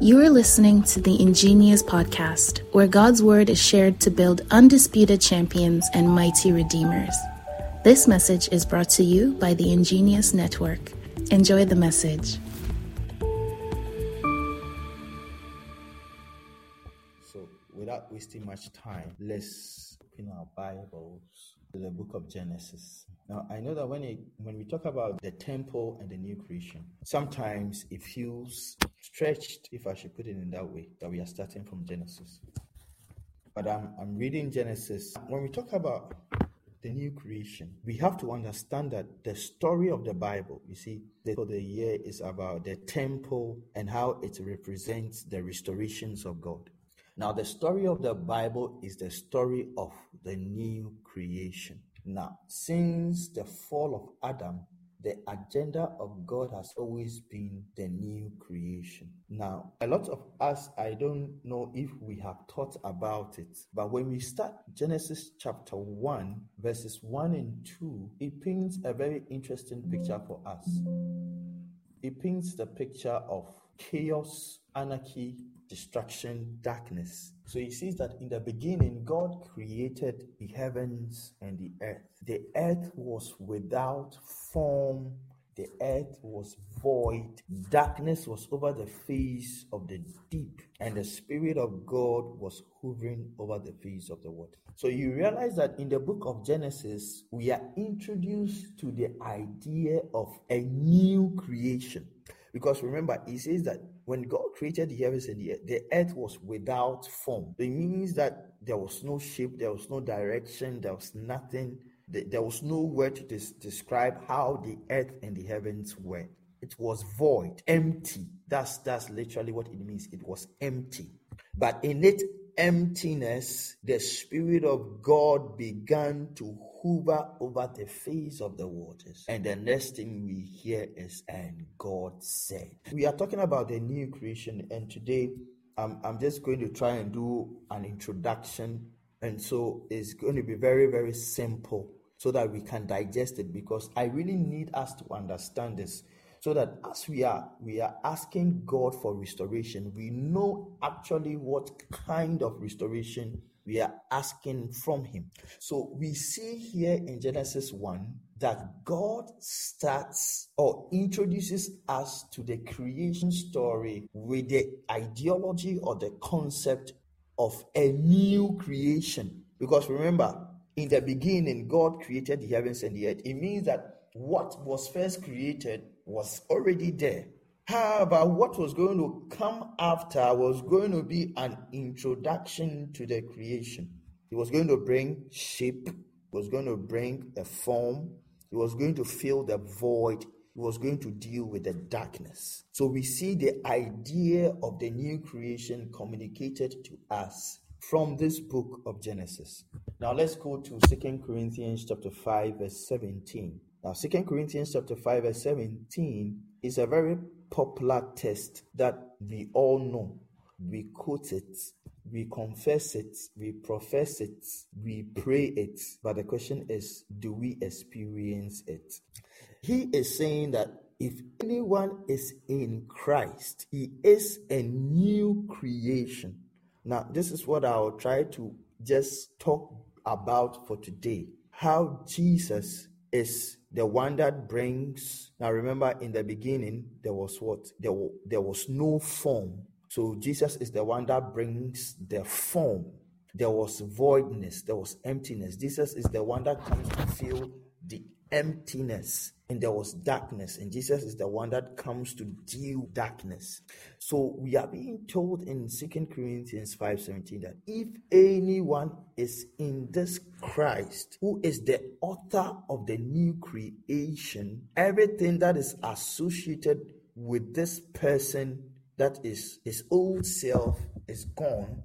You are listening to the Ingenious Podcast, where God's Word is shared to build undisputed champions and mighty redeemers. This message is brought to you by the Ingenious Network. Enjoy the message. So, without wasting much time, let's open our Bibles to the book of Genesis. Now, I know that when it, when we talk about the temple and the new creation, sometimes it feels stretched, if I should put it in that way, that we are starting from Genesis. But I'm, I'm reading Genesis. When we talk about the new creation, we have to understand that the story of the Bible, you see, the, the year is about the temple and how it represents the restorations of God. Now, the story of the Bible is the story of the new creation. Now, since the fall of Adam, the agenda of God has always been the new creation. Now, a lot of us, I don't know if we have thought about it, but when we start Genesis chapter 1, verses 1 and 2, it paints a very interesting picture for us. It paints the picture of chaos, anarchy, destruction, darkness. So he says that in the beginning, God created the heavens and the earth. The earth was without form, the earth was void, darkness was over the face of the deep, and the Spirit of God was hovering over the face of the water. So you realize that in the book of Genesis, we are introduced to the idea of a new creation. Because remember, he says that when God created the heavens and the earth, the earth was without form. It means that there was no shape, there was no direction, there was nothing, there was no word to des- describe how the earth and the heavens were. It was void, empty. That's that's literally what it means. It was empty. But in it emptiness, the Spirit of God began to hover over the face of the waters. And the next thing we hear is, and God said. We are talking about the new creation, and today um, I'm just going to try and do an introduction. And so it's going to be very, very simple so that we can digest it because I really need us to understand this so that as we are we are asking god for restoration we know actually what kind of restoration we are asking from him. So we see here in genesis 1 that god starts or introduces us to the creation story with the ideology or the concept of a new creation. Because remember in the beginning god created the heavens and the earth. It means that what was first created was already there. However, what was going to come after was going to be an introduction to the creation. He was going to bring shape, he was going to bring a form, he was going to fill the void, he was going to deal with the darkness. So we see the idea of the new creation communicated to us from this book of Genesis. Now let's go to Second Corinthians chapter 5 verse 17. Now, Second Corinthians chapter 5, verse 17 is a very popular text that we all know. We quote it, we confess it, we profess it, we pray it. But the question is, do we experience it? He is saying that if anyone is in Christ, he is a new creation. Now, this is what I'll try to just talk about for today. How Jesus is the one that brings now remember in the beginning there was what? There, there was no form. So jesus is the one that brings the form. There was voidness. There was emptiness. Jesus is the one that comes to fill the emptiness and there was darkness and jesus is the one that comes to deal darkness. So we are being told in second corinthians 5.17 that if anyone is in this christ who is the author of the new creation everything that is associated with this person that is his old self is gone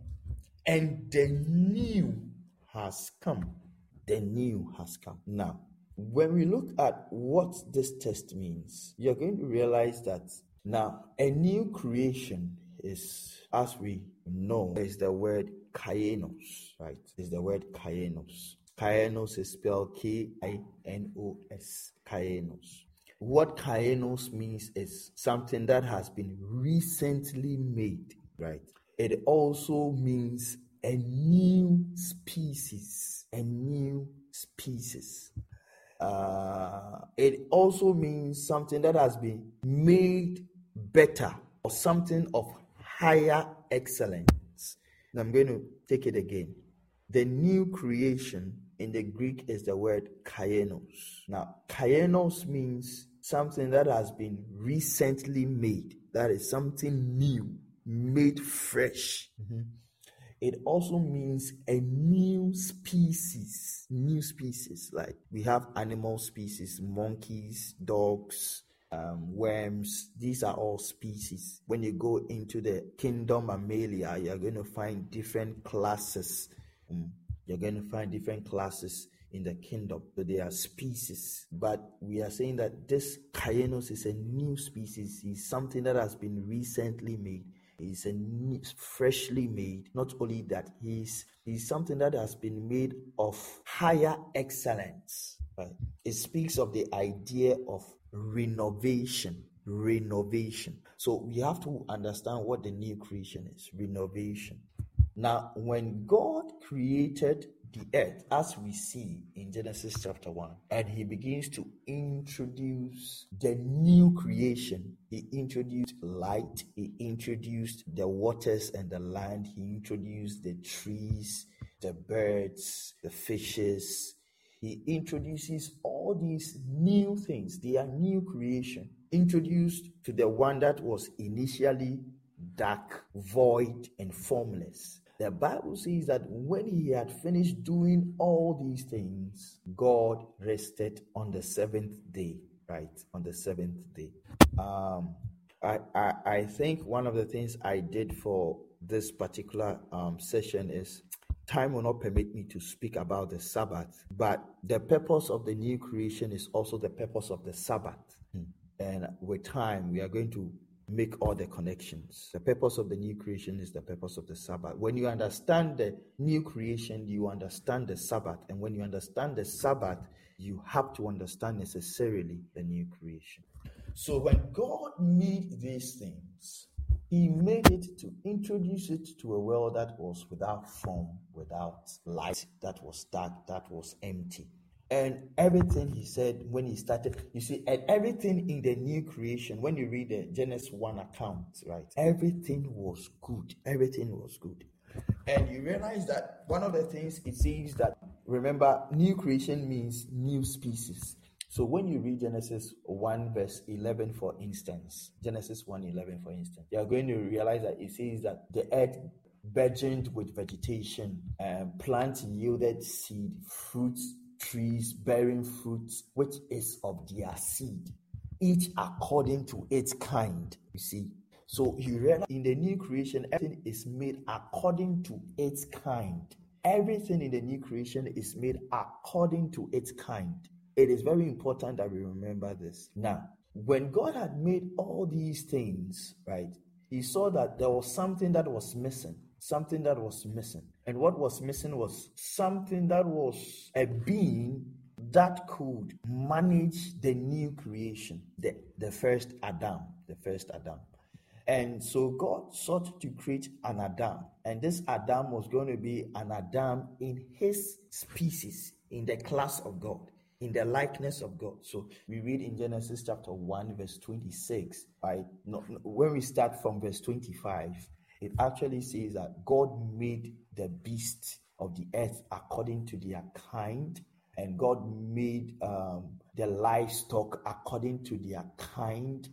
and the new has come. The new has come. Now when we look at what this test means, you're going to realize that now a new creation is, as we know, is the word kainos, right? Is the word kainos. Kainos is spelled K I N O S. Kainos. what kainos means is something that has been recently made, right? It also means a new species, a new species. Uh, it also means something that has been made better or something of higher excellence. Now I'm going to take it again. The new creation in the Greek is the word kainos. Now, kainos means something that has been recently made, that is something new, made fresh. Mm-hmm. It also means a new species, new species. Like we have animal species, monkeys, dogs, um, worms. These are all species. When you go into the kingdom Mammalia, you're going to find different classes. Um, you're going to find different classes in the kingdom. So they are species. But we are saying that this Kainos is a new species, is something that has been recently made. He's a freshly made. Not only that, he's he's something that has been made of higher excellence. Right? It speaks of the idea of renovation. Renovation. So we have to understand what the new creation is. Renovation. Now, when God created the earth as we see in Genesis chapter 1. And he begins to introduce the new creation. He introduced light, he introduced the waters and the land, he introduced the trees, the birds, the fishes. He introduces all these new things. They are new creation, introduced to the one that was initially dark, void, and formless. The Bible says that when he had finished doing all these things, God rested on the seventh day, right? On the seventh day. Um, I, I, I think one of the things I did for this particular um, session is time will not permit me to speak about the Sabbath, but the purpose of the new creation is also the purpose of the Sabbath. Hmm. And with time, we are going to make all the connections. The purpose of the new creation is the purpose of the Sabbath. When you understand the new creation, you understand the Sabbath. And when you understand the Sabbath, you have to understand necessarily the new creation. So when God made these things, he made it to introduce it to a world that was without form, without light, that was dark, that was empty and everything he said when he started you see and everything in the new creation when you read the genesis 1 account right everything was good. Everything was good. And you realize that one of the things it says that remember new creation means new species. So when you read genesis 1 verse 11 for instance genesis 1 11 for instance you are going to realize that it says that the earth burgeoned with vegetation and plants yielded seed fruits trees bearing fruits which is of their seed, each according to its kind. You see, so you realize in the new creation, everything is made according to its kind. Everything in the new creation is made according to its kind. It is very important that we remember this. Now, when God had made all these things, right, he saw that there was something that was missing something that was missing. And what was missing was something that was a being that could manage the new creation, the, the first Adam, the first Adam. And so God sought to create an Adam, and this Adam was going to be an Adam in his species, in the class of God, in the likeness of God. So we read in Genesis chapter 1, verse 26, right? when we start from verse 25, it actually says that God made the beasts of the earth according to their kind, and God made um, the livestock according to their kind,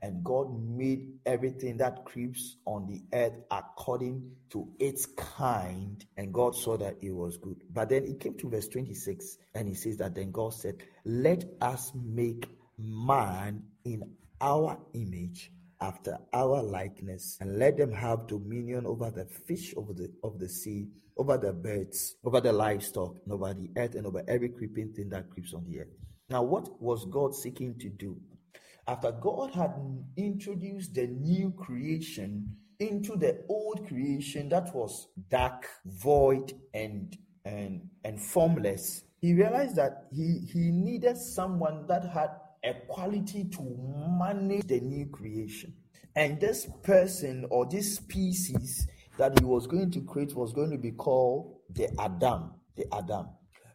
and God made everything that creeps on the earth according to its kind, and God saw that it was good. But then it came to verse 26, and he says that then God said, Let us make man in our image after our likeness, and let them have dominion over the fish of the of the sea, over the birds, over the livestock, and over the earth, and over every creeping thing that creeps on the earth. Now, what was God seeking to do? After God had introduced the new creation into the old creation that was dark, void, and and and formless, he realized that he he needed someone that had a quality to manage the new creation. And this person or this species that he was going to create was going to be called the Adam, the Adam.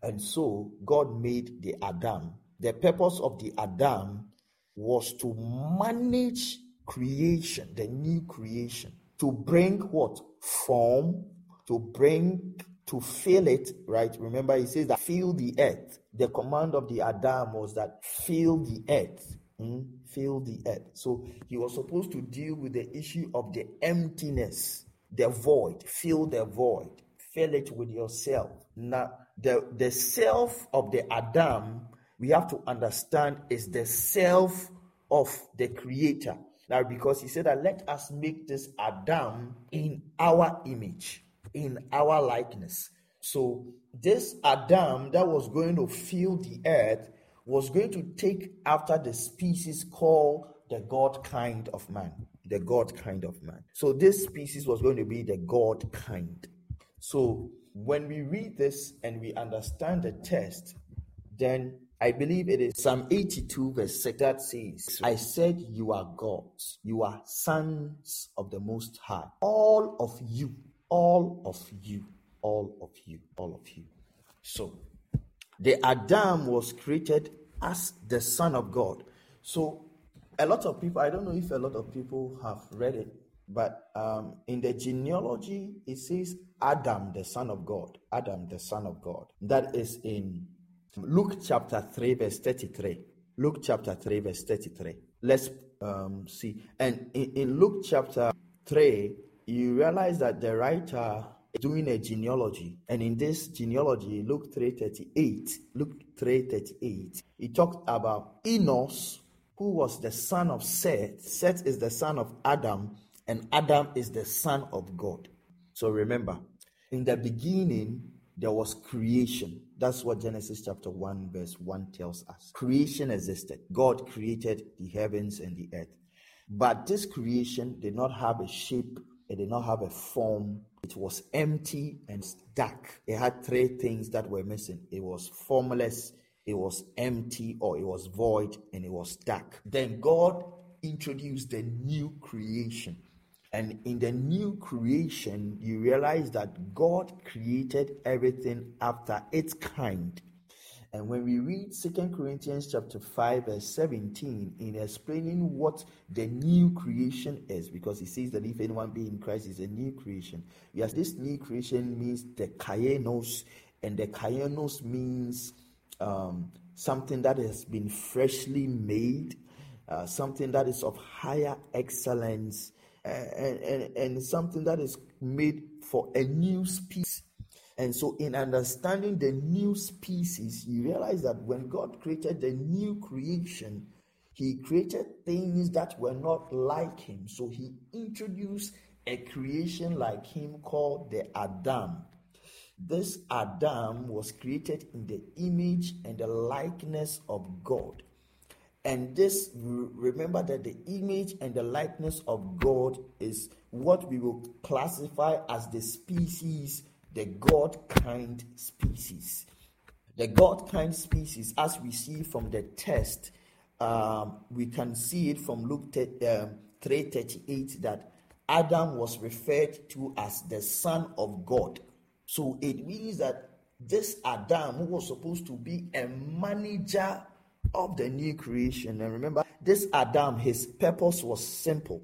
And so God made the Adam. The purpose of the Adam was to manage creation, the new creation, to bring what? Form, to bring, to fill it, right? Remember, he says that fill the earth. The command of the Adam was that fill the earth. Hmm? Fill the earth. So he was supposed to deal with the issue of the emptiness, the void. Fill the void. Fill it with yourself. Now, the, the self of the Adam, we have to understand, is the self of the Creator. Now, because he said that let us make this Adam in our image, in our likeness. So, this Adam that was going to fill the earth was going to take after the species called the God kind of man. The God kind of man. So, this species was going to be the God kind. So, when we read this and we understand the text, then I believe it is Psalm 82, verse 6 that says, I said, You are gods, you are sons of the Most High. All of you, all of you, all of you, all of you. So, the Adam was created as the Son of God. So, a lot of people, I don't know if a lot of people have read it, but um, in the genealogy, it says Adam, the Son of God. Adam, the Son of God. That is in Luke chapter 3, verse 33. Luke chapter 3, verse 33. Let's um, see. And in, in Luke chapter 3, you realize that the writer is doing a genealogy. And in this genealogy, Luke 3:38, Luke 3:38, he talked about Enos, who was the son of Seth. Seth is the son of Adam, and Adam is the son of God. So remember, in the beginning, there was creation. That's what Genesis chapter 1, verse 1 tells us. Creation existed. God created the heavens and the earth. But this creation did not have a shape, it did not have a form. It was empty and dark. It had three things that were missing it was formless, it was empty, or it was void, and it was dark. Then God introduced the new creation. And in the new creation, you realize that God created everything after its kind. And when we read Second Corinthians chapter 5, verse 17, in explaining what the new creation is, because he says that if anyone be in Christ is a new creation. Yes, this new creation means the kainos, and the kainos means um, something that has been freshly made, uh, something that is of higher excellence and, and, and something that is made for a new species. And so, in understanding the new species, you realize that when God created the new creation, He created things that were not like Him. So, He introduced a creation like Him called the Adam. This Adam was created in the image and the likeness of God. And this, remember that the image and the likeness of God is what we will classify as the species, the God kind species. The God kind species, as we see from the text, um, we can see it from Luke um, 3:38 that Adam was referred to as the son of God. So it means that this Adam, who was supposed to be a manager of the new creation. And remember, this Adam, his purpose was simple.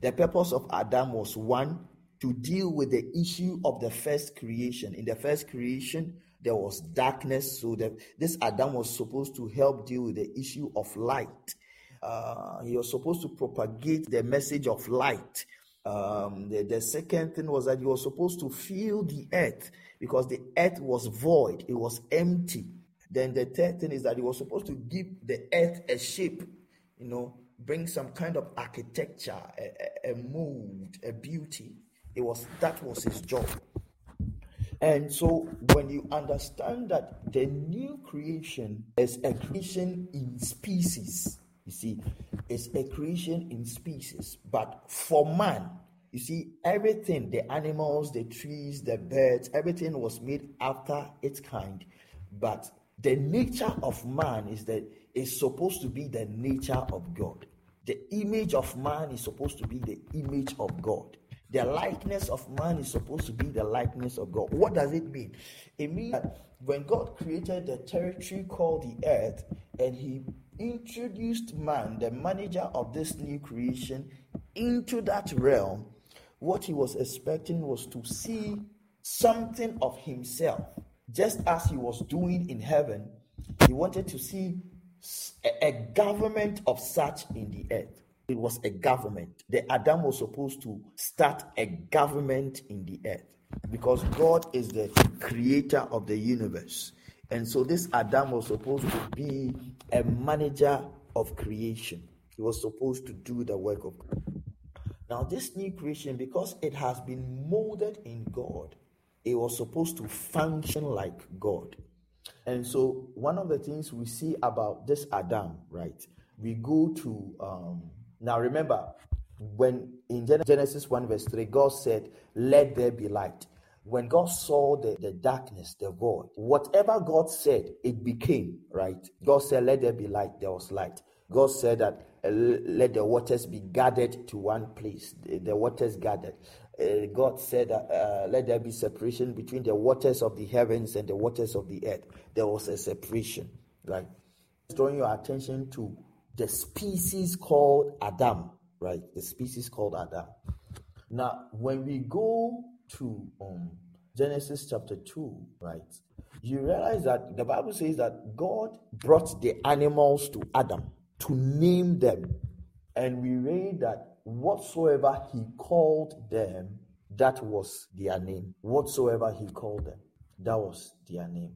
The purpose of Adam was one, to deal with the issue of the first creation. In the first creation, there was darkness, so that this Adam was supposed to help deal with the issue of light. Uh, he was supposed to propagate the message of light. Um, the, the second thing was that he was supposed to fill the earth because the earth was void, it was empty. Then the third thing is that he was supposed to give the earth a shape, you know, bring some kind of architecture, a, a, a mold, a beauty. It was that was his job. And so when you understand that the new creation is a creation in species, you see, it's a creation in species, but for man, you see, everything, the animals, the trees, the birds, everything was made after its kind. But the nature of man is that is supposed to be the nature of God. The image of man is supposed to be the image of God. The likeness of man is supposed to be the likeness of God. What does it mean? It means that when God created the territory called the earth and he introduced man, the manager of this new creation, into that realm, what he was expecting was to see something of himself. Just as he was doing in heaven, he wanted to see a, government of such in the earth. It was a government. The Adam was supposed to start a government in the earth because God is the creator of the universe. And so this Adam was supposed to be a manager of creation. He was supposed to do the work of God. Now, this new creation, because it has been molded in God, it was supposed to function like God. And so, one of the things we see about this Adam, right? We go to, um, now remember, when in Genesis 1, verse 3, God said, Let there be light. When God saw the, the darkness, the void, whatever God said, it became, right? God said, Let there be light, there was light. God said that uh, let the waters be gathered to one place. The, the waters gathered. Uh, God said, uh, uh, Let there be separation between the waters of the heavens and the waters of the earth. There was a separation, right? Drawing your attention to the species called Adam, right? The species called Adam. Now, when we go to um, Genesis chapter 2, right, you realize that the Bible says that God brought the animals to Adam to name them. And we read that whatsoever he called them, that was their name. Whatsoever he called them, that was their name.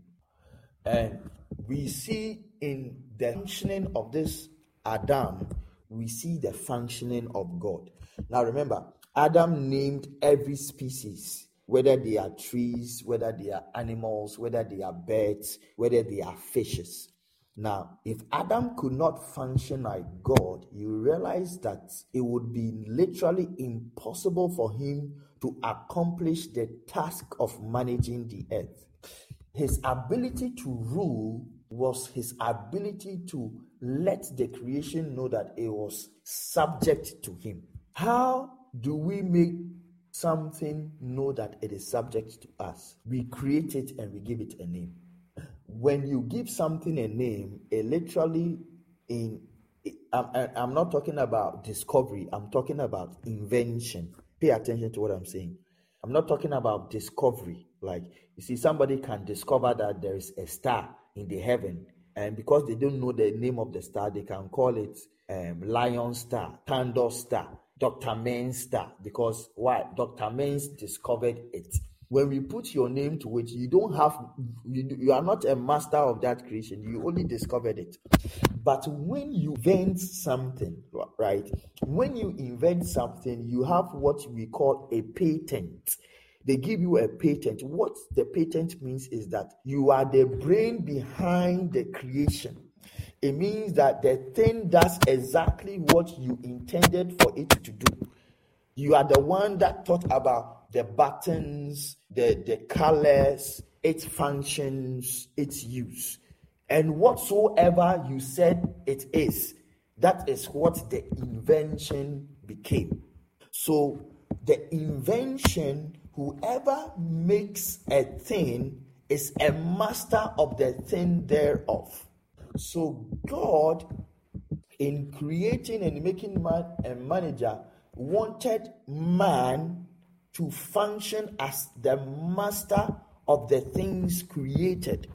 And we see in the functioning of this Adam, we see the functioning of God. Now remember, Adam named every species, whether they are trees, whether they are animals, whether they are birds, whether they are fishes. Now, if Adam could not function like God, you realize that it would be literally impossible for him to accomplish the task of managing the earth. His ability to rule was his ability to let the creation know that it was subject to him. How do we make something know that it is subject to us? We create it and we give it a name when you give something a name, it literally in I'm, I'm not talking about discovery, I'm talking about invention. Pay attention to what I'm saying. I'm not talking about discovery. Like, you see, somebody can discover that there is a star in the heaven, and because they don't know the name of the star, they can call it um, Lion Star, Thunder Star, Dr. Main Star, because why? Dr. Mains discovered it when we put your name to it, you don't have, you, you are not a master of that creation. You only discovered it. But when you invent something, right? When you invent something, you have what we call a patent. They give you a patent. What the patent means is that you are the brain behind the creation. It means that the thing does exactly what you intended for it to do. You are the one that thought about the buttons, the, the colors, its functions, its use. And whatsoever you said it is, that is what the invention became. So the invention, whoever makes a thing is a master of the thing thereof. So God, in creating and making man a manager, wanted man to function as the master of the things created.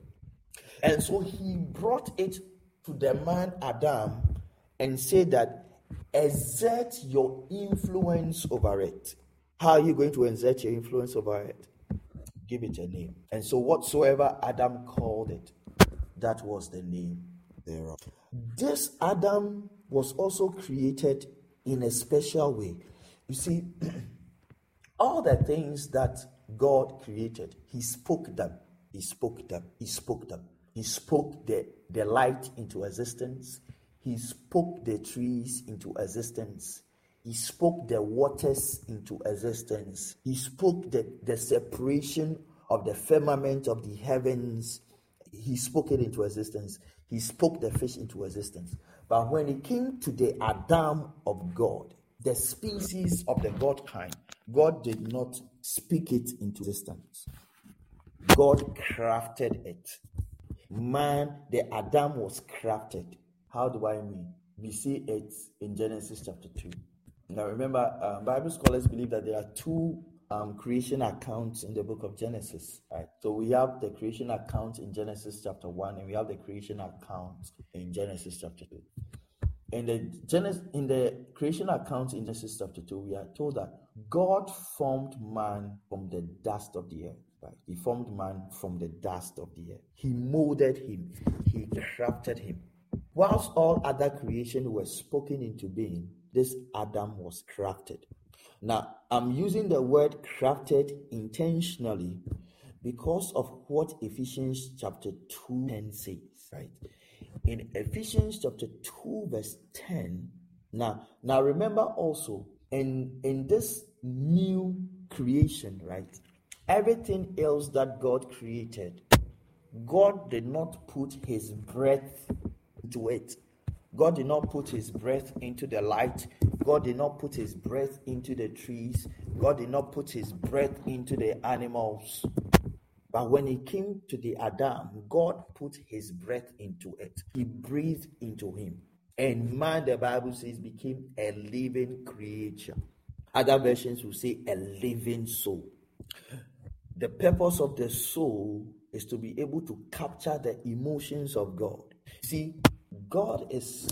And so he brought it to the man Adam and said that exert your influence over it. How are you going to exert your influence over it? Give it a name. And so whatsoever Adam called it, that was the name thereof. This Adam was also created in a special way. You see, all the things that God created, He spoke them. He spoke them. He spoke them. He spoke the, the light into existence. He spoke the trees into existence. He spoke the waters into existence. He spoke the, the separation of the firmament of the heavens. He spoke it into existence. He spoke the fish into existence. But when it came to the Adam of God, the species of the God kind, God did not speak it into existence. God crafted it. Man, the Adam was crafted. How do I mean? We see it in Genesis chapter 2. Now, remember, um, Bible scholars believe that there are two um, creation accounts in the book of Genesis. Right? So we have the creation account in Genesis chapter 1, and we have the creation account in Genesis chapter 2. In the, Genesis, in the creation account in Genesis chapter 2, we are told that God formed man from the dust of the earth. Right? He formed man from the dust of the earth. He molded him, he crafted him. Whilst all other creation was spoken into being, this Adam was crafted. Now, I'm using the word crafted intentionally because of what Ephesians chapter 2 10 says, right? In Ephesians chapter 2, verse 10. Now, now remember also in, in this new creation, right? Everything else that God created, God did not put his breath into it. God did not put his breath into the light. God did not put his breath into the trees. God did not put his breath into the animals. But when he came to the Adam, God put his breath into it. He breathed into him. And man, the Bible says, became a living creature. Other versions will say a living soul. The purpose of the soul is to be able to capture the emotions of God. See, God is,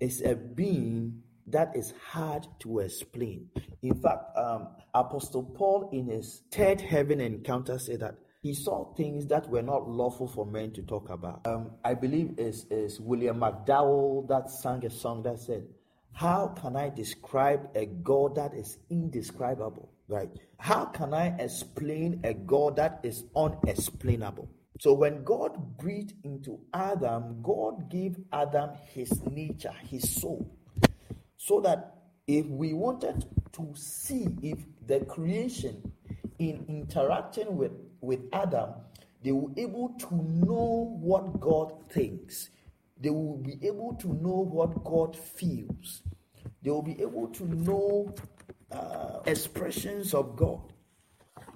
is a being that is hard to explain. In fact, um, Apostle Paul, in his third heaven encounter, said that he saw things that were not lawful for men to talk about. Um, I believe is is William McDowell that sang a song that said, "How can I describe a God that is indescribable?" Right? How can I explain a God that is unexplainable? So when God breathed into Adam, God gave Adam his nature, his soul, so that if we wanted to see if the creation in interacting with, with Adam, they were able to know what God thinks. They will be able to know what God feels. They will be able to know uh, expressions of God.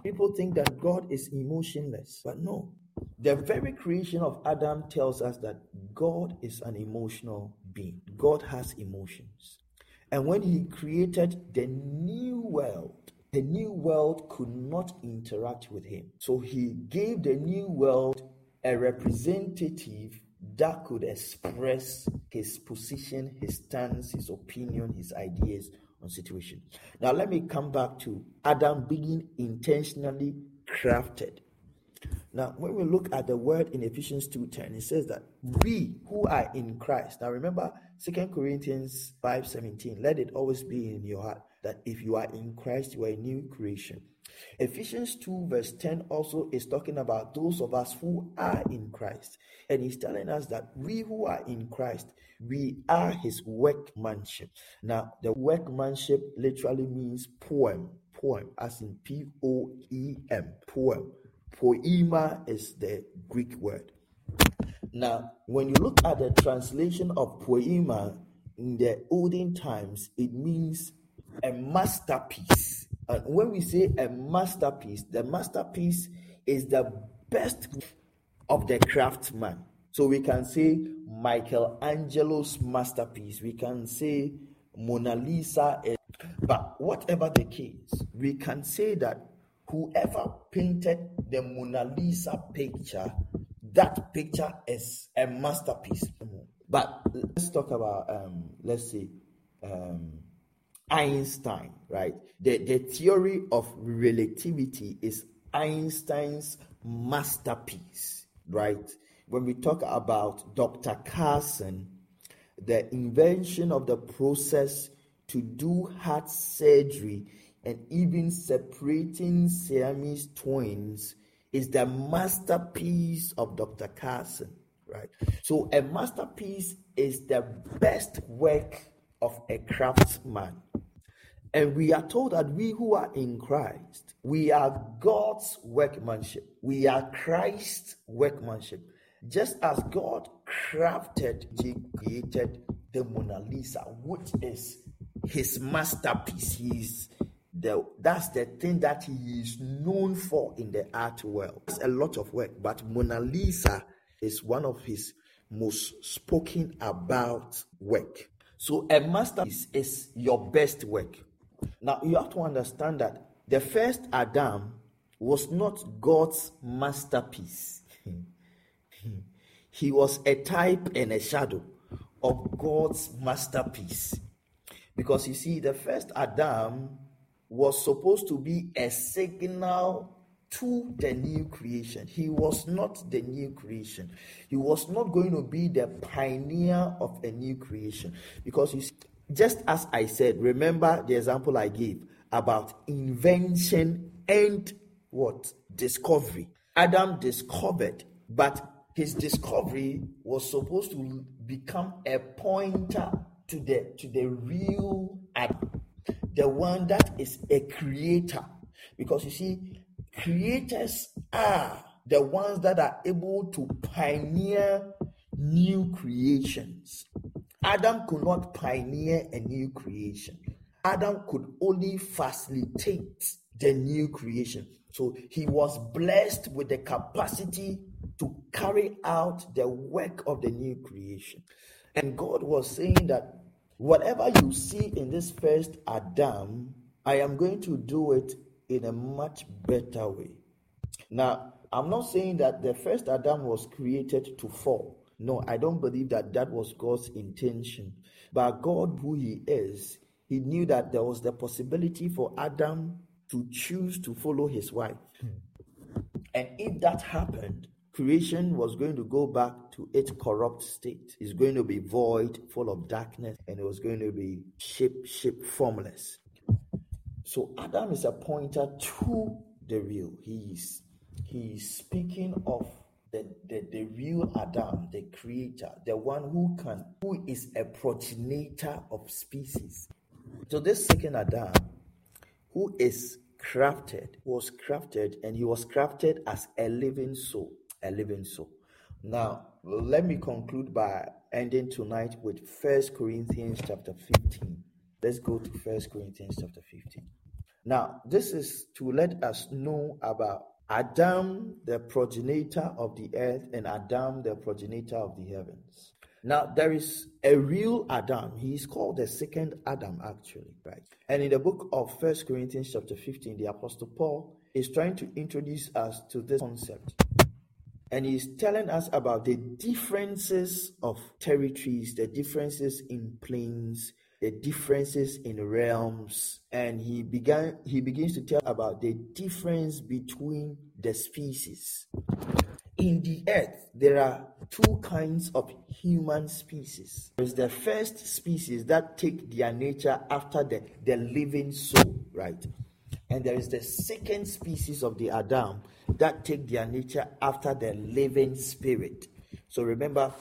People think that God is emotionless, but no. The very creation of Adam tells us that God is an emotional being. God has emotions. And when he created the new world, the new world could not interact with him. So he gave the new world a representative that could express his position, his stance, his opinion, his ideas on situation. Now let me come back to Adam being intentionally crafted. Now, when we look at the word in Ephesians 2:10, it says that we who are in Christ. Now remember 2 Corinthians 5:17. Let it always be in your heart that if you are in Christ, you are a new creation. Ephesians 2, verse 10 also is talking about those of us who are in Christ. And he's telling us that we who are in Christ, we are his workmanship. Now, the workmanship literally means poem, poem, as in P O E M, poem. Poema is the Greek word. Now, when you look at the translation of poema in the olden times, it means a masterpiece. And when we say a masterpiece, the masterpiece is the best of the craftsman. So we can say Michelangelo's masterpiece. We can say Mona Lisa. But whatever the case, we can say that whoever painted the Mona Lisa picture, that picture is a masterpiece. But let's talk about, um, let's see, um, Einstein, right? The, the theory of relativity is Einstein's masterpiece, right? When we talk about Dr. Carson, the invention of the process to do heart surgery and even separating Siamese twins is the masterpiece of Dr. Carson, right? So, a masterpiece is the best work of a craftsman. And we are told that we who are in Christ, we are God's workmanship. We are Christ's workmanship. Just as God crafted, he created the Mona Lisa, which is his masterpiece. He's the, that's the thing that he is known for in the art world. It's a lot of work, but Mona Lisa is one of his most spoken about work. So a masterpiece is your best work. Now you have to understand that the first Adam was not God's masterpiece. he was a type and a shadow of God's masterpiece. Because you see, the first Adam was supposed to be a signal to the new creation. He was not the new creation. He was not going to be the pioneer of a new creation. Because see, just as I said, remember the example I gave about invention and what? Discovery. Adam discovered, but his discovery was supposed to become a pointer to the to the real Adam, the one that is a creator. Because you see, creators are the ones that are able to pioneer new creations. Adam could not pioneer a new creation. Adam could only facilitate the new creation. So he was blessed with the capacity to carry out the work of the new creation. And God was saying that whatever you see in this first Adam, I am going to do it in a much better way. Now, I'm not saying that the first Adam was created to fall. No, I don't believe that that was God's intention. But God, who He is, He knew that there was the possibility for Adam to choose to follow his wife. Hmm. And if that happened, creation was going to go back to its corrupt state. It's going to be void, full of darkness, and it was going to be shape, shape, formless. So Adam is a pointer to the real. He's he's speaking of the, the, the real Adam, the creator, the one who can, who is a progenitor of species. So this second Adam, who is crafted, was crafted, and he was crafted as a living soul, a living soul. Now, let me conclude by ending tonight with First Corinthians chapter 15. Let's go to First Corinthians chapter 15. Now, this is to let us know about Adam, the progenitor of the earth, and Adam, the progenitor of the heavens. Now, there is a real Adam. He is called the second Adam, actually, right? And in the book of First Corinthians, chapter 15, the Apostle Paul is trying to introduce us to this concept. And he's telling us about the differences of territories, the differences in plains, the differences in realms. And he began he begins to tell about the difference between the species. In the earth there are two kinds of human species. There's the first species that take their nature after the, the living soul right and there is the second species of the adam that take their nature after the living spirit so remember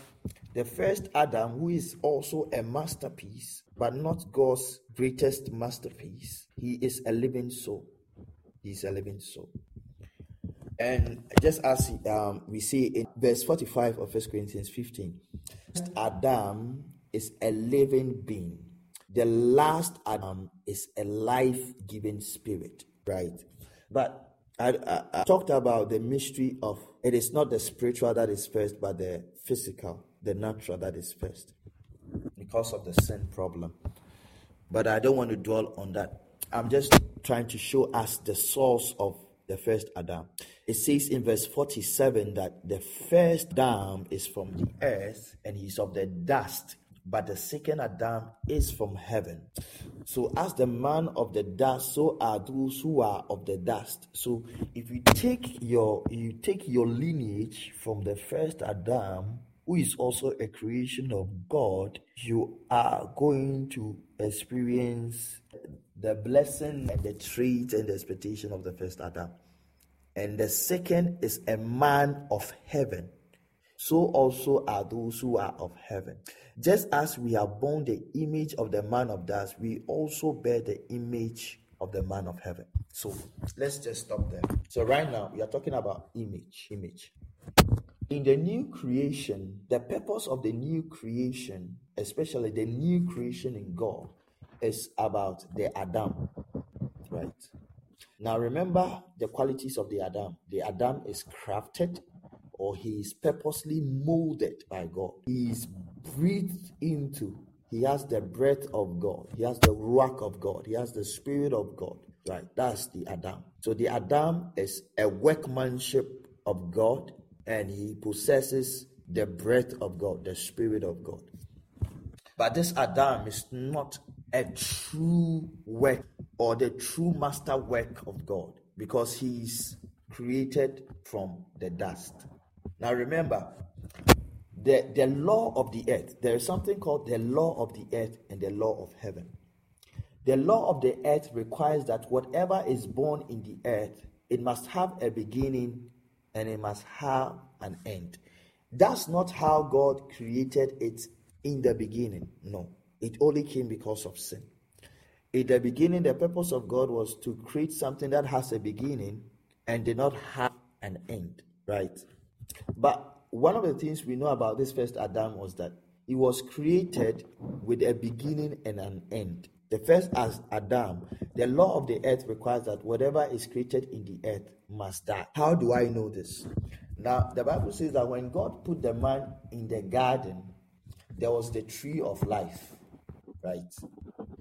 the first Adam, who is also a masterpiece, but not God's greatest masterpiece, he is a living soul. He's a living soul. And just as um, we see in verse 45 of 1 Corinthians 15, Adam is a living being. The last Adam is a life giving spirit, right? But I, I, I talked about the mystery of it is not the spiritual that is first, but the physical the natural that is first because of the sin problem. But I don't want to dwell on that. I'm just trying to show us the source of the first Adam. It says in verse 47 that the first Adam is from the earth and he's of the dust, but the second Adam is from heaven. So, as the man of the dust, so are those who are of the dust. So, if you take your you take your lineage from the first Adam who is also a creation of God, you are going to experience the blessing and the treat and the expectation of the first Adam. And the second is a man of heaven. So also are those who are of heaven. Just as we have borne the image of the man of dust, we also bear the image of the man of heaven. So let's just stop there. So right now we are talking about image, image in the new creation, the purpose of the new creation, especially the new creation in God, is about the Adam, right? Now remember the qualities of the Adam. The Adam is crafted or he is purposely molded by God. He is breathed into. He has the breath of God. He has the ruach of God. He has the spirit of God. Right? That's the Adam. So the Adam is a workmanship of God and he possesses the breath of God, the spirit of God. But this Adam is not a true work or the true master work of God because he's created from the dust. Now remember, the, the law of the earth, there is something called the law of the earth and the law of heaven. The law of the earth requires that whatever is born in the earth, it must have a beginning and it must have an end. That's not how God created it in the beginning. No, it only came because of sin. In the beginning, the purpose of God was to create something that has a beginning and did not have an end, right? But one of the things we know about this first Adam was that he was created with a beginning and an end. The first as Adam, the law of the earth requires that whatever is created in the earth must die. How do I know this? Now, the Bible says that when God put the man in the garden, there was the tree of life, right?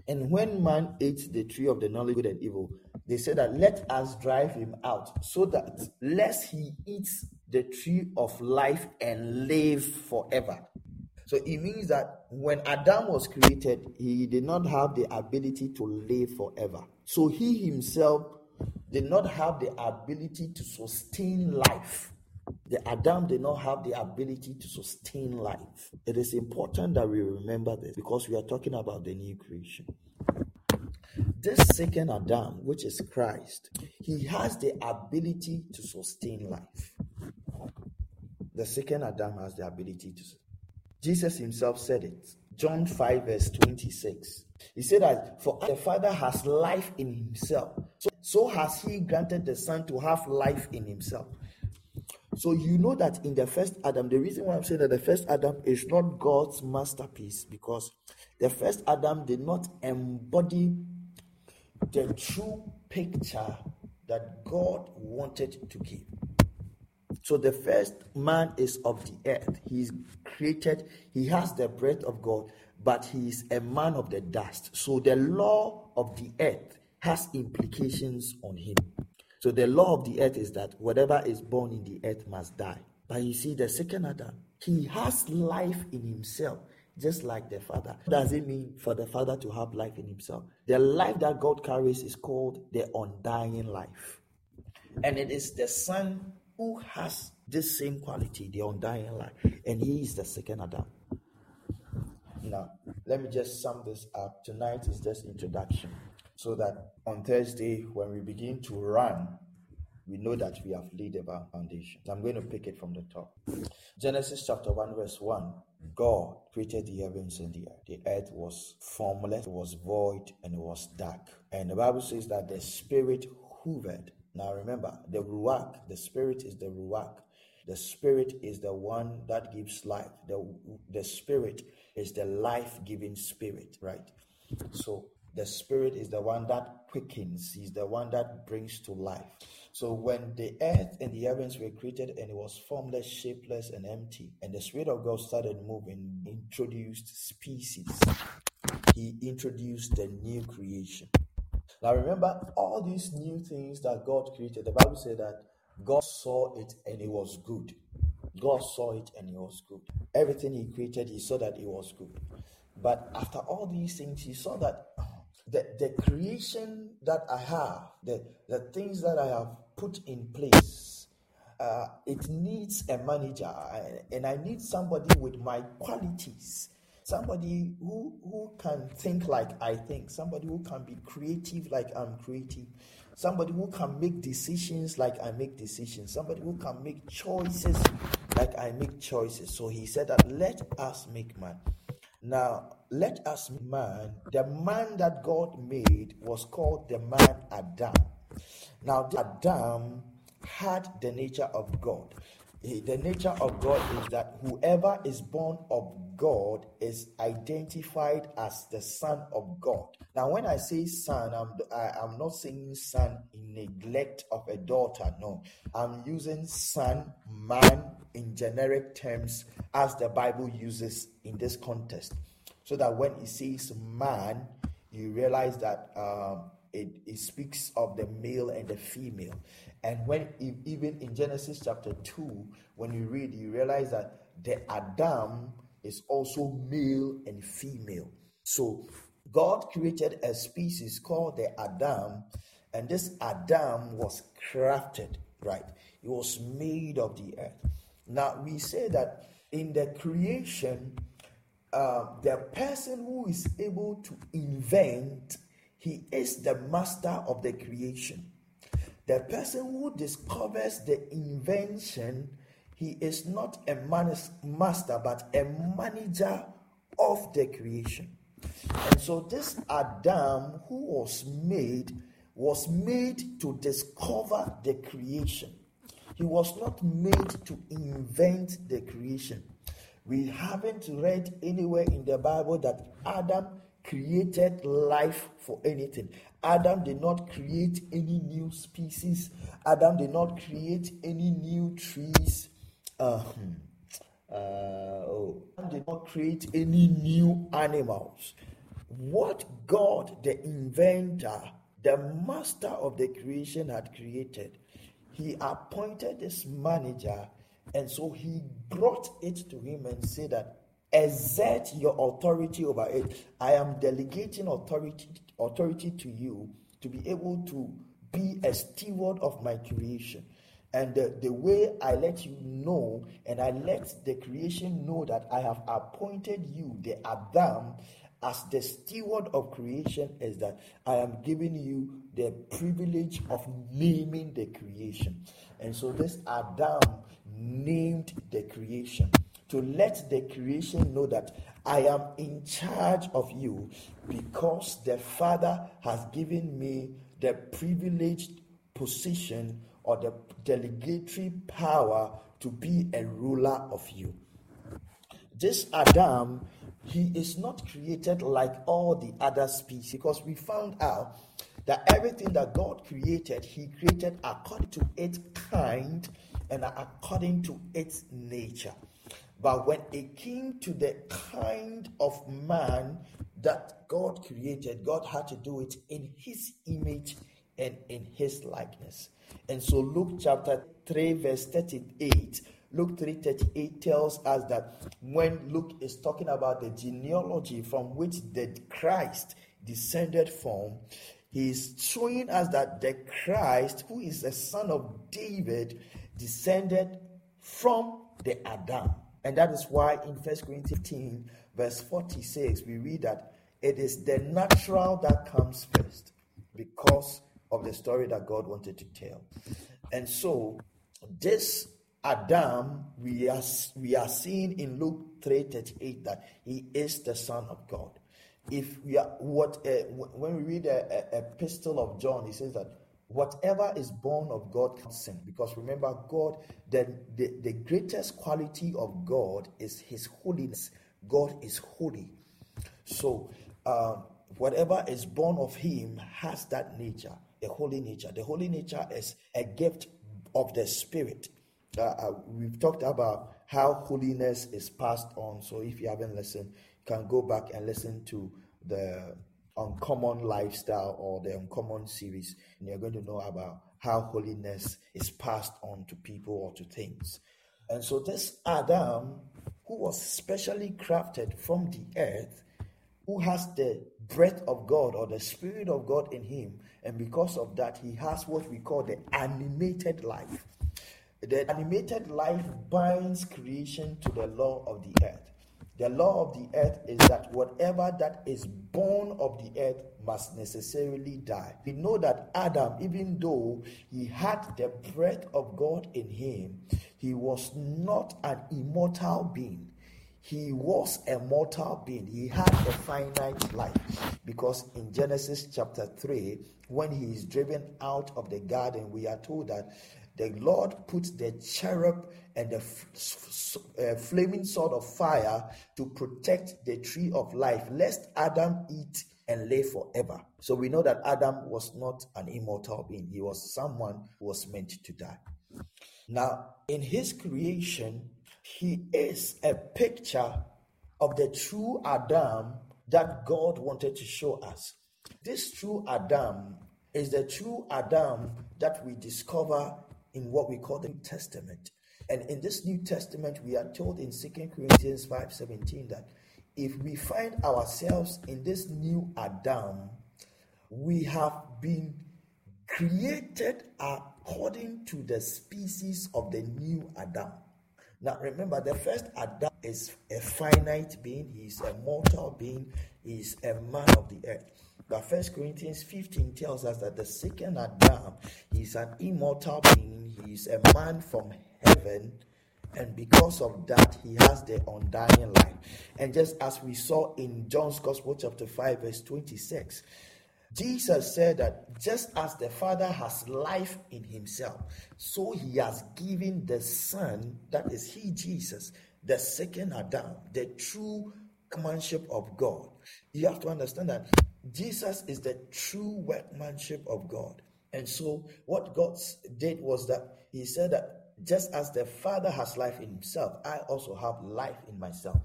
And when man ate the tree of the knowledge of good and evil, they said that let us drive him out so that lest he eats the tree of life and live forever. So it means that when Adam was created, he did not have the ability to live forever. So he himself did not have the ability to sustain life. The Adam did not have the ability to sustain life. It is important that we remember this because we are talking about the new creation. This second Adam, which is Christ, he has the ability to sustain life. The second Adam has the ability to. Jesus himself said it. John 5, verse 26. He said that for the Father has life in himself. So, so has he granted the Son to have life in himself. So you know that in the first Adam, the reason why I'm saying that the first Adam is not God's masterpiece because the first Adam did not embody the true picture that God wanted to give. So the first man is of the earth. He's created, he has the breath of God, but he is a man of the dust. So the law of the earth has implications on him. So the law of the earth is that whatever is born in the earth must die. But you see, the second Adam, he has life in himself, just like the Father. What does it mean for the Father to have life in himself? The life that God carries is called the undying life. And it is the Son who has this same quality, the undying life, and he is the second Adam. Now, let me just sum this up. Tonight is just introduction, so that on Thursday, when we begin to run, we know that we have laid a foundation. I'm going to pick it from the top. Genesis chapter 1, verse 1. God created the heavens and the earth. The earth was formless, it was void, and it was dark. And the Bible says that the Spirit hovered now remember, the Ruach, the Spirit is the Ruach. The Spirit is the one that gives life. The, the Spirit is the life giving Spirit, right? So the Spirit is the one that quickens, He's the one that brings to life. So when the earth and the heavens were created and it was formless, shapeless, and empty, and the Spirit of God started moving, introduced species. He introduced the new creation. Now remember, all these new things that God created, the Bible said that God saw it and it was good. God saw it and it was good. Everything He created, He saw that it was good. But after all these things, He saw that the, the creation that I have, the, the things that I have put in place, uh, it needs a manager, and I need somebody with my qualities somebody who who can think like I think, somebody who can be creative like I'm creative, somebody who can make decisions like I make decisions, somebody who can make choices like I make choices. So he said that let us make man. Now, let us make man, the man that God made was called the man Adam. Now, Adam had the nature of God. The nature of God is that whoever is born of God is identified as the Son of God. Now, when I say son, I'm, I, i am not saying son in neglect of a daughter. No, I'm using son, man in generic terms as the Bible uses in this context. So that when it says man, you realize that um, it, it speaks of the male and the female. And when even in Genesis chapter 2, when you read, you realize that the Adam is also male and female. So God created a species called the Adam, and this Adam was crafted, right? It was made of the earth. Now we say that in the creation, uh, the person who is able to invent, he is the master of the creation. The person who discovers the invention, he is not a master but a manager of the creation. And so, this Adam who was made was made to discover the creation. He was not made to invent the creation. We haven't read anywhere in the Bible that Adam created life for anything. Adam did not create any new species. Adam did not create any new trees. Uh, uh, oh. Adam did not create any new animals. What God, the inventor, the master of the creation, had created, he appointed this manager, and so he brought it to him and said that exert your authority over it. I am delegating authority authority to you to be able to be a steward of my creation. And the, the way I let you know, and I let the creation know that I have appointed you, the Adam, as the steward of creation, is that I am giving you the privilege of naming the creation. And so this Adam named the creation to let the creation know that I am in charge of you because the Father has given me the privileged position or the delegatory power to be a ruler of you. This Adam, he is not created like all the other species because we found out that everything that God created, he created according to its kind and according to its nature. But when it came to the kind of man that God created, God had to do it in his image and in his likeness. And so Luke chapter 3, verse 38. Luke 3:38 tells us that when Luke is talking about the genealogy from which the Christ descended from, he is showing us that the Christ, who is a son of David, descended from the Adam. And that is why in 1 Corinthians 15, verse 46, we read that it is the natural that comes first because of the story that God wanted to tell. And so, this Adam, we are, we are seeing in Luke 3:38 that he is the Son of God. If we are what uh, when we read a, a, epistle of John, he says that whatever is born of God can sin. Because remember, God, the, the, the greatest quality of God is his holiness. God is holy. So, um, whatever is born of him has that nature, the holy nature. The holy nature is a gift of the Spirit. Uh, uh, we've talked about how holiness is passed on. So, if you haven't listened, you can go back and listen to the uncommon lifestyle or the uncommon series, and you're going to know about how holiness is passed on to people or to things. And so, this Adam, who was specially crafted from the earth, who has the breath of God or the Spirit of God in him, and because of that, he has what we call the animated life. The animated life binds creation to the law of the earth. The law of the earth is that whatever that is born of the earth must necessarily die. We know that Adam, even though he had the breath of God in him, he was not an immortal being. He was a mortal being. He had a finite life. Because in Genesis chapter 3, when he is driven out of the garden, we are told that the Lord put the cherub and the f- uh, flaming sword of fire to protect the tree of life, lest Adam eat and live forever. So we know that Adam was not an immortal being, he was someone who was meant to die. Now, in his creation, he is a picture of the true Adam that God wanted to show us. This true Adam is the true Adam that we discover in what we call the New Testament. And in this New Testament, we are told in 2 Corinthians 5:17 that if we find ourselves in this new Adam, we have been created according to the species of the new Adam. Now remember, the first Adam is a finite being, he is a mortal being, he is a man of the earth. But First Corinthians 15 tells us that the second Adam is an immortal being, he is a man from heaven, and because of that, he has the undying life. And just as we saw in John's Gospel, chapter 5, verse 26, Jesus said that just as the Father has life in himself, so he has given the Son, that is He, Jesus, the second Adam, the true workmanship of God. You have to understand that Jesus is the true workmanship of God. And so, what God did was that He said that just as the Father has life in Himself, I also have life in myself.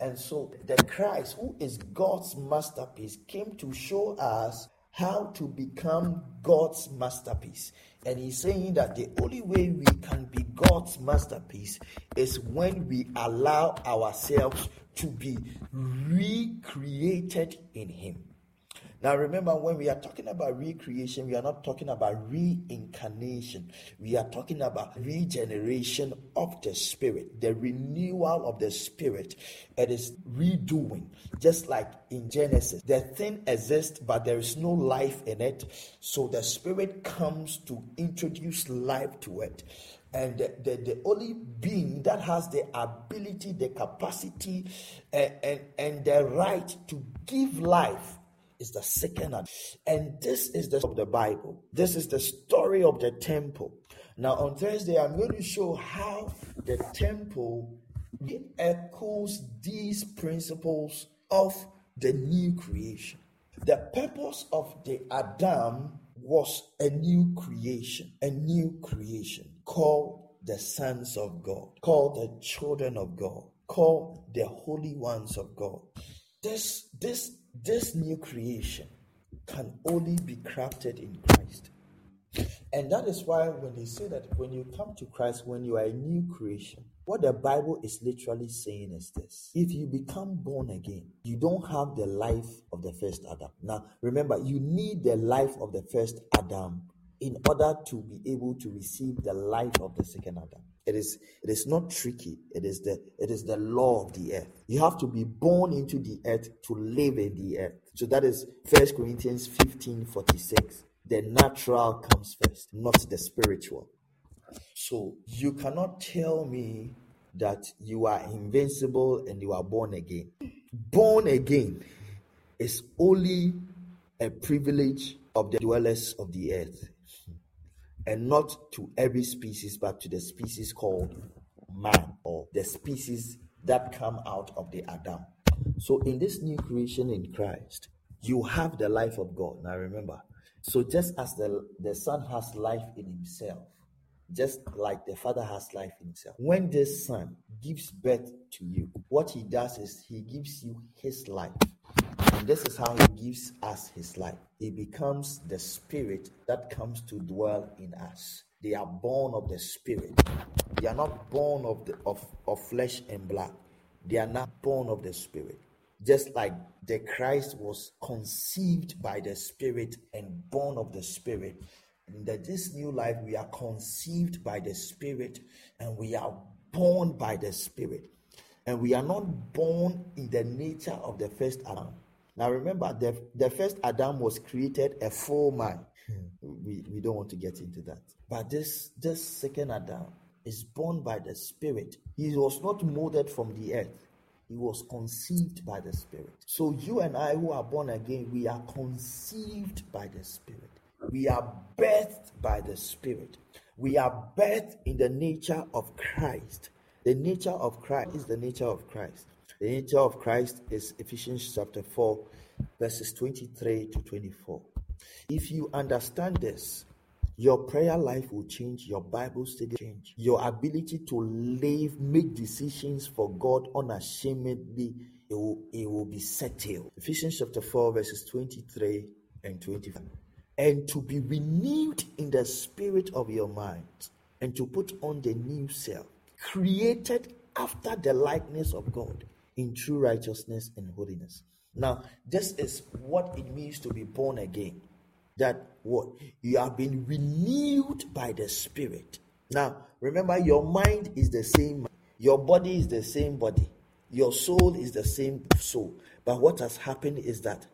And so, the Christ, who is God's masterpiece, came to show us how to become God's masterpiece. And he's saying that the only way we can be God's masterpiece is when we allow ourselves to be recreated in Him. Now, remember, when we are talking about recreation, we are not talking about reincarnation. We are talking about regeneration of the spirit, the renewal of the spirit. It is redoing, just like in Genesis. The thing exists, but there is no life in it. So the spirit comes to introduce life to it and the, the, the, only being that has the ability, the capacity, and, and, and the right to give life is the second and this is the of the bible. This is the story of the temple. Now on thursday i'm going to show how the temple echoes these principles of the new creation. The purpose of the adam was a new creation a new creation called the sons of god called the children of god called the holy ones of god. This this this new creation can only be crafted in Christ. And that is why when they say that when you come to Christ, when you are a new creation, what the Bible is literally saying is this if you become born again, you don't have the life of the first Adam. Now, remember, you need the life of the first Adam in order to be able to receive the life of the second Adam. It is it is not tricky. It is the it is the law of the earth. You have to be born into the earth to live in the earth. So that is First Corinthians 15 46. The natural comes first, not the spiritual. So you cannot tell me that you are invincible and you are born again. Born again is only a privilege of the dwellers of the earth and not to every species, but to the species called man or the species that come out of the Adam. So, in this new creation in Christ, you have the life of God. Now, remember, so just as the, the Son has life in himself, just like the Father has life in himself, when this Son gives birth to you, what he does is he gives you his life. And this is how he gives us his life. He becomes the spirit that comes to dwell in us. They are born of the spirit. They are not born of the of, of flesh and blood. They are not born of the spirit. Just like the Christ was conceived by the spirit and born of the spirit. That this new life we are conceived by the spirit and we are born by the spirit. And we are not born in the nature of the first Adam now remember, the, the first Adam was created a full man. Hmm. We, we don't want to get into that. But this, this second Adam is born by the Spirit. He was not molded from the earth. He was conceived by the Spirit. So you and I who are born again, we are conceived by the Spirit. We are birthed by the Spirit. We are birthed in the nature of Christ. The nature of Christ is the nature of Christ. The nature of Christ is Ephesians chapter 4, verses 23 to 24. If you understand this, your prayer life will change, your Bible study change, your ability to live, make decisions for God unashamedly, it will, it will be settled. Ephesians chapter 4, verses 23 and 25. And to be renewed in the spirit of your mind, and to put on the new self, created after the likeness of God in true righteousness and holiness. Now, this is what it means to be born again. That what you have been renewed by the Spirit. Now, remember, your mind is the same, your body is the same body, your soul is the same soul. But what has happened is that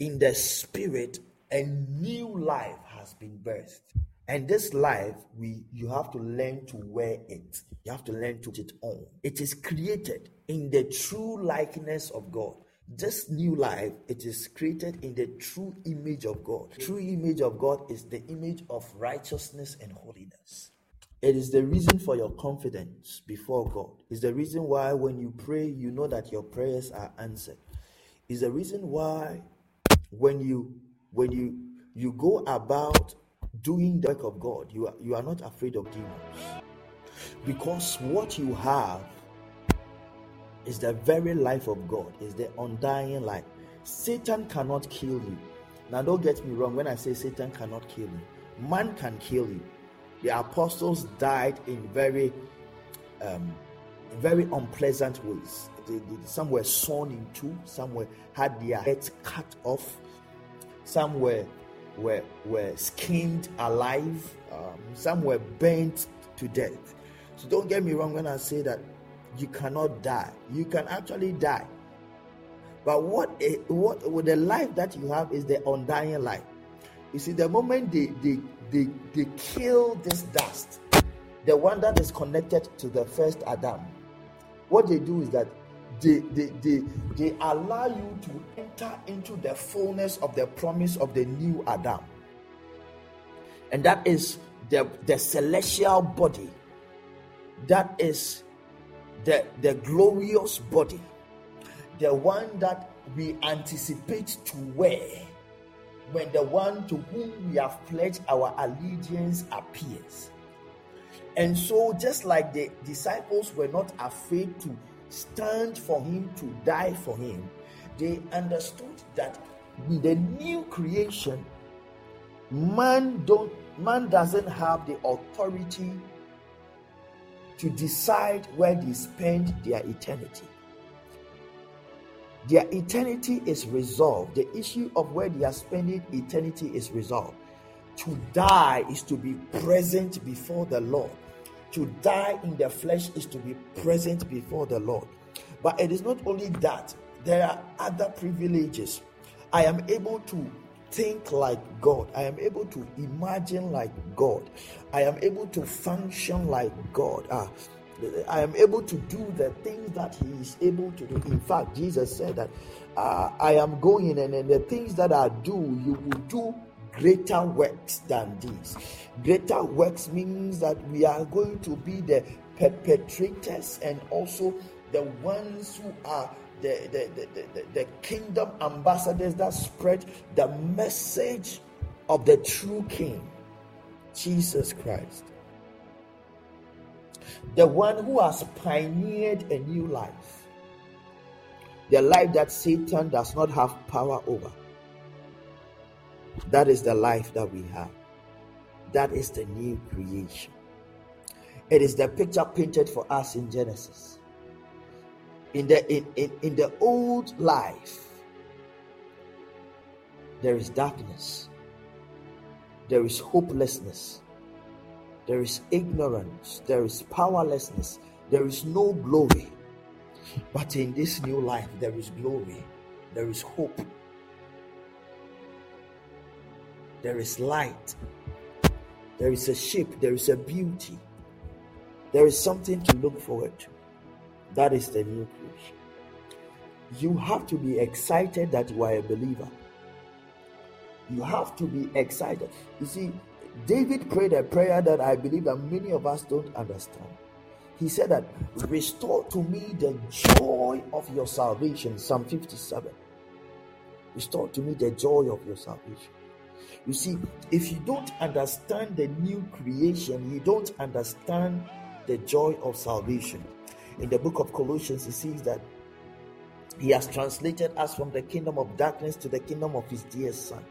in the Spirit, a new life has been birthed. And this life, we you have to learn to wear it. You have to learn to it on. It is created in the true likeness of God. This new life, it is created in the true image of God. True image of God is the image of righteousness and holiness. It is the reason for your confidence before God. It's the reason why when you pray, you know that your prayers are answered. It's the reason why when you when you you go about doing the work of God, you are, you are not afraid of demons. Because what you have is the very life of God, is the undying life. Satan cannot kill you. Now, don't get me wrong when I say Satan cannot kill you, man can kill you. The apostles died in very, um, very unpleasant ways. They, they, some were sawn in two, some were had their heads cut off, some were were were skinned alive, um, some were burnt to death. So don't get me wrong when I say that you cannot die. You can actually die. But what what with the life that you have is the undying life. You see, the moment they they they, they kill this dust, the one that is connected to the first Adam, what they do is that they they they, they allow you to enter into the fullness of the promise of the new Adam. And that is the, the celestial body. That is the, the glorious body, the one that we anticipate to wear when the one to whom we have pledged our allegiance appears. And so, just like the disciples were not afraid to stand for him, to die for him, they understood that the new creation, man don't man doesn't have the authority to decide where they spend their eternity. Their eternity is resolved. The issue of where they are spending eternity is resolved. To die is to be present before the Lord. To die in the flesh is to be present before the Lord. But it is not only that, there are other privileges. I am able to think like God. I am able to imagine like God. I am able to function like God. Ah, I am able to do the things that He is able to do. In fact, Jesus said that uh, I am going, and, and the things that I do, you will do greater works than these. Greater works means that we are going to be the perpetrators and also the ones who are the, the, the, the, kingdom ambassadors that spread the message of the true king, Jesus Christ. The one who has pioneered a new life, the life that Satan does not have power over. That is the life that we have. That is the new creation. It is the picture painted for us in Genesis. In the in, in, in the old life there is darkness. There is hopelessness. There is ignorance. There is powerlessness. There is no glory. But in this new life there is glory. There is hope there is light there is a shape there is a beauty there is something to look forward to that is the new creation. You have to be excited that you are a believer. You have to be excited. You see, David prayed a prayer that I believe that many of us don't understand. He said that, Restore to me the joy of your salvation. Psalm 57. Restore to me the joy of your salvation. You see, if you don't understand the new creation, you don't understand the joy of salvation. In the book of Colossians, it says that he has translated us from the kingdom of darkness to the kingdom of his dear son.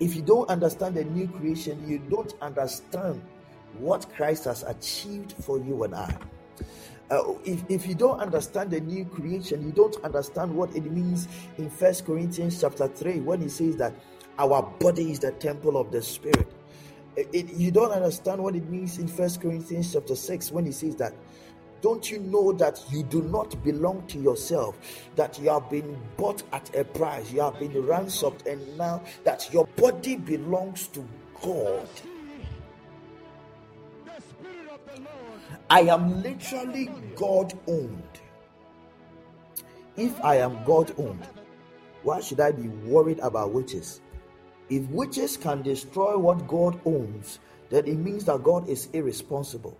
If you don't understand the new creation, you don't understand what Christ has achieved for you and I. Uh, if, if you don't understand the new creation, you don't understand what it means in First Corinthians chapter 3 when he says that our body is the temple of the Spirit. It, you don't understand what it means in First Corinthians chapter 6 when he says that don't you know that you do not belong to yourself? That you have been bought at a price, you have been ransomed, and now that your body belongs to God. I am literally God owned. If I am God owned, why should I be worried about witches? If witches can destroy what God owns, then it means that God is irresponsible.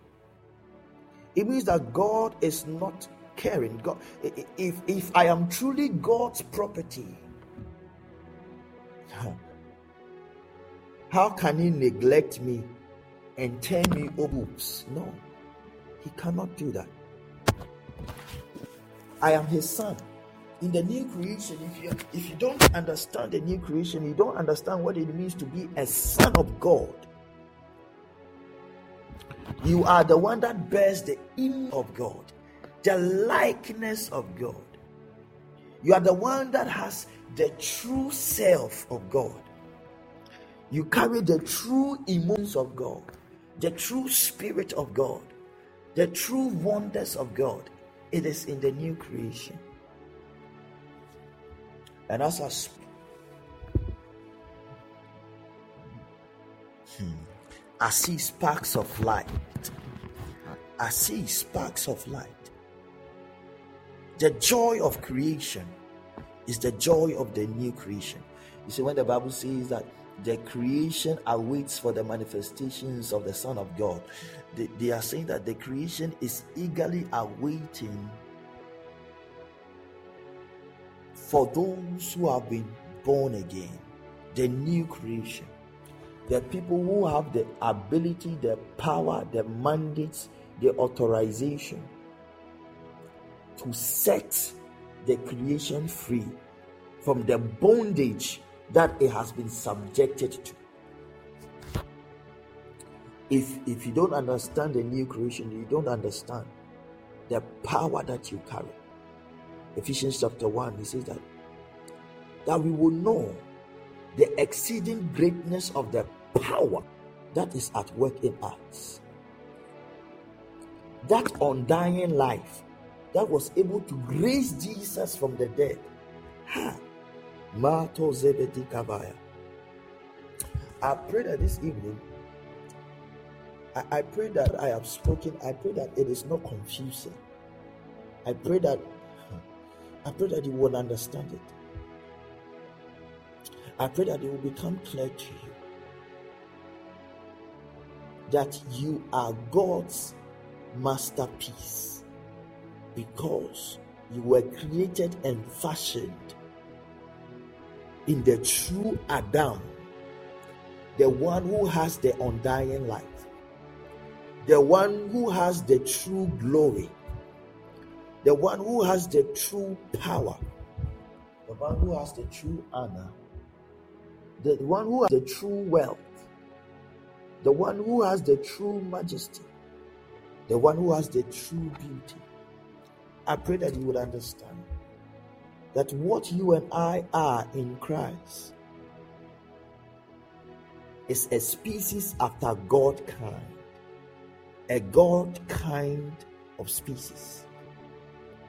It means that God is not caring. God, if if I am truly God's property, how can He neglect me and turn me oh, oops? No, He cannot do that. I am His son. In the new creation, if you if you don't understand the new creation, you don't understand what it means to be a son of God. You are the one that bears the image of God, the likeness of God. You are the one that has the true self of God. You carry the true emotions of God, the true spirit of God, the true wonders of God. It is in the new creation. And as I speak, hmm, I see sparks of light I see sparks of light. The joy of creation is the joy of the new creation. You see, when the Bible says that the creation awaits for the manifestations of the Son of God, they, they are saying that the creation is eagerly awaiting for those who have been born again, the new creation, the people who have the ability, the power, the mandates the authorization to set the creation free from the bondage that it has been subjected to. If, if you don't understand the new creation, you don't understand the power that you carry. Ephesians chapter 1, he says that that we will know the exceeding greatness of the power that is at work in us that undying life that was able to raise Jesus from the dead. I pray that this evening, I, I pray that I have spoken, I pray that it is not confusing. I pray that I pray that you will understand it. I pray that it will become clear to you. That you are God's masterpiece. Because you were created and fashioned in the true Adam, the one who has the undying life, the one who has the true glory, the one who has the true power, the one who has the true honor, the one who has the true wealth, the one who has the true majesty, the one who has the true beauty. I pray that you would understand that what you and I are in Christ is a species after God kind, a God kind of species,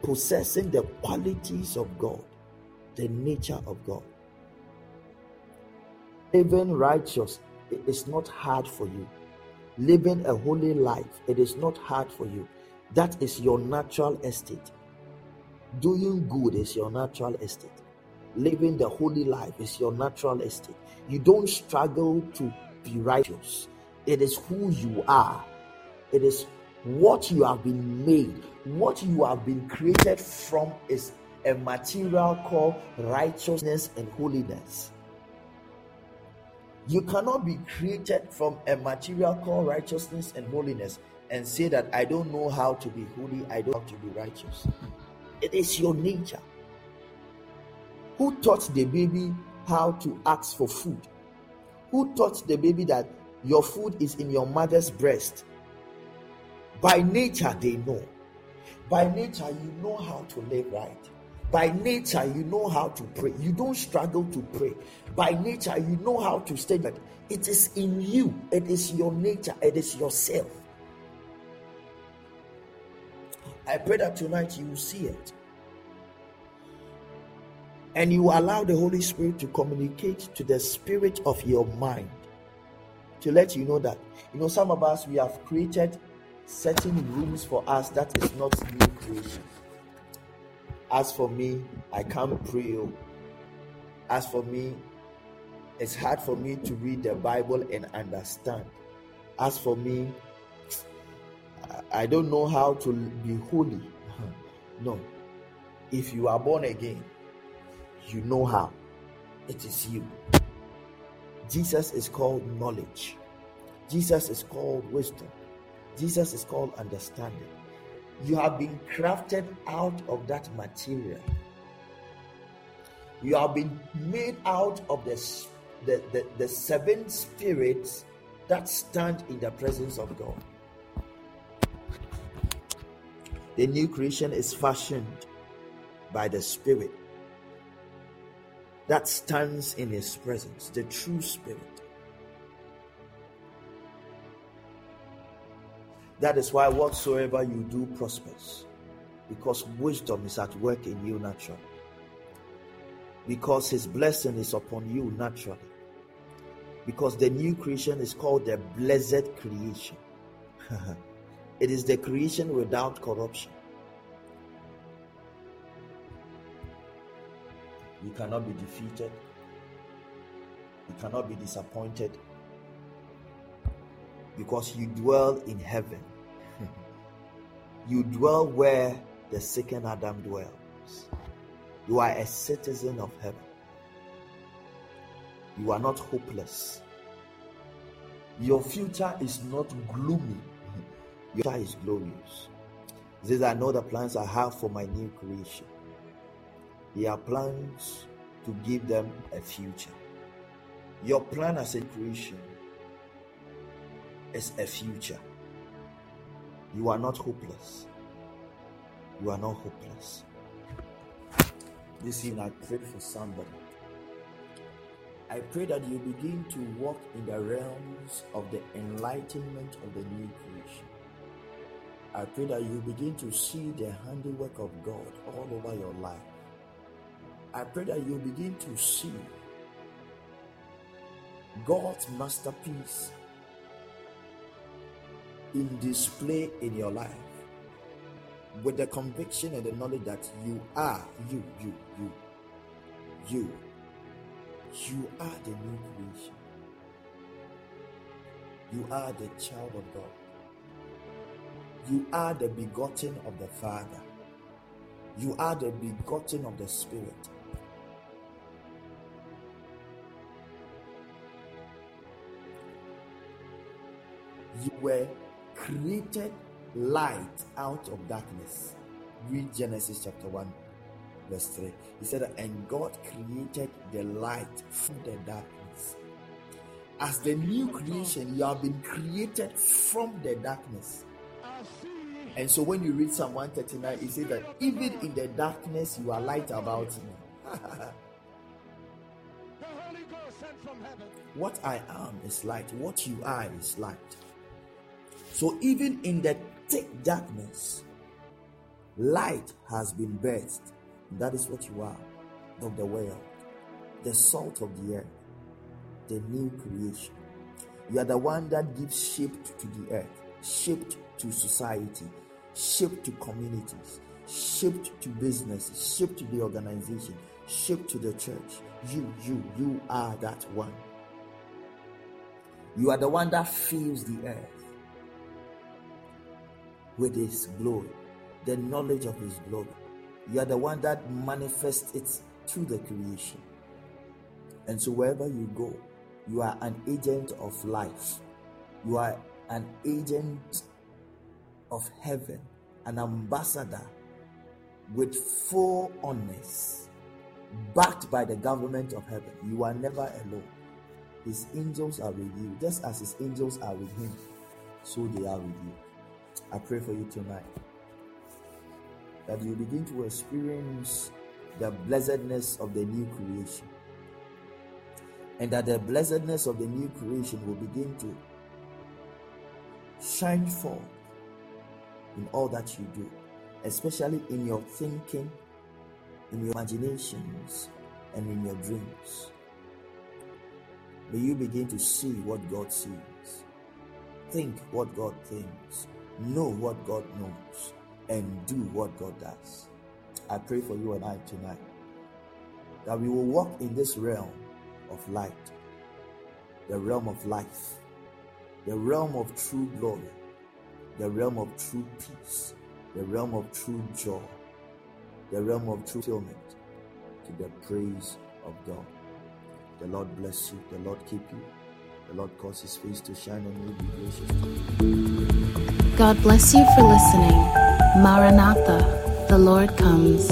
possessing the qualities of God, the nature of God. Living righteous is not hard for you living a holy life, it is not hard for you. That is your natural estate. Doing good is your natural estate. living the holy life is your natural estate. You don't struggle to be righteous. It is who you are. It is what you have been made, what you have been created from is a material called righteousness and holiness. You cannot be created from a material called righteousness and holiness and say that I don't know how to be holy, I don't have to be righteous. It is your nature. Who taught the baby how to ask for food? Who taught the baby that your food is in your mother's breast? By nature, they know. By nature, you know how to live right. By nature, you know how to pray. You don't struggle to pray. By nature, you know how to stay. But it is in you. It is your nature. It is yourself. I pray that tonight you see it. And you allow the Holy Spirit to communicate to the spirit of your mind to let you know that, you know, some of us, we have created certain rooms for us that is not new creation. As for me, I can't pray. Oh. As for me, it's hard for me to read the Bible and understand. As for me, I don't know how to be holy. Uh-huh. No. If you are born again, you know how. It is you. Jesus is called knowledge. Jesus is called wisdom. Jesus is called understanding. You have been crafted out of that material. You have been made out of the, the, the, the seven spirits that stand in the presence of God. The new creation is fashioned by the Spirit that stands in His presence, the true Spirit. That is why whatsoever you do prospers, because wisdom is at work in you naturally. Because his blessing is upon you naturally. Because the new creation is called the blessed creation. it is the creation without corruption. You cannot be defeated. You cannot be disappointed because you dwell in heaven. You dwell where the second Adam dwells. You are a citizen of heaven. You are not hopeless. Your future is not gloomy. Your future is glorious. These are not the plans I have for my new creation. They are plans to give them a future. Your plan as a creation is a future. You are not hopeless. You are not hopeless. This evening, I prayed for somebody. I pray that you begin to walk in the realms of the enlightenment of the new creation. I pray that you begin to see the handiwork of God all over your life. I pray that you begin to see God's masterpiece in display in your life with the conviction and the knowledge that you are you, you, you, you, you are the new creation. You are the child of God. You are the begotten of the Father. You are the begotten of the Spirit. You were created light out of darkness. Read Genesis chapter 1, verse 3. He said, And God created the light from the darkness. As the new creation, you have been created from the darkness. And so when you read Psalm 139, it says that even in the darkness, you are light about me. what I am is light. What you are is light. So even in the thick darkness, light has been birthed. That is what you are of the world, the salt of the earth, the new creation. You are the one that gives shape to the earth, shaped to society, shaped to communities, shaped to business, shaped to the organization, ship to the church. You, you, you are that one. You are the one that fills the earth with His glory, the knowledge of His glory. You are the one that manifests it to the creation. And so, wherever you go, you are an agent of life. You are an agent of heaven, an ambassador with full honors, backed by the government of heaven. You are never alone. His angels are with you, just as his angels are with him, so they are with you. I pray for you tonight that you begin to experience the blessedness of the new creation. And that the blessedness of the new creation will begin to shine forth in all that you do, especially in your thinking, in your imaginations, and in your dreams. May you begin to see what God sees, think what God thinks, know what God knows, and do what God does. I pray for you and I tonight that we will walk in this realm of light, the realm of life, the realm of true glory, the realm of true peace, the realm of true joy, the realm of true fulfillment to the praise of God. The Lord bless you, the Lord keep you, the Lord cause his face to shine on you, be gracious to you. God bless you for listening. Maranatha, the Lord comes.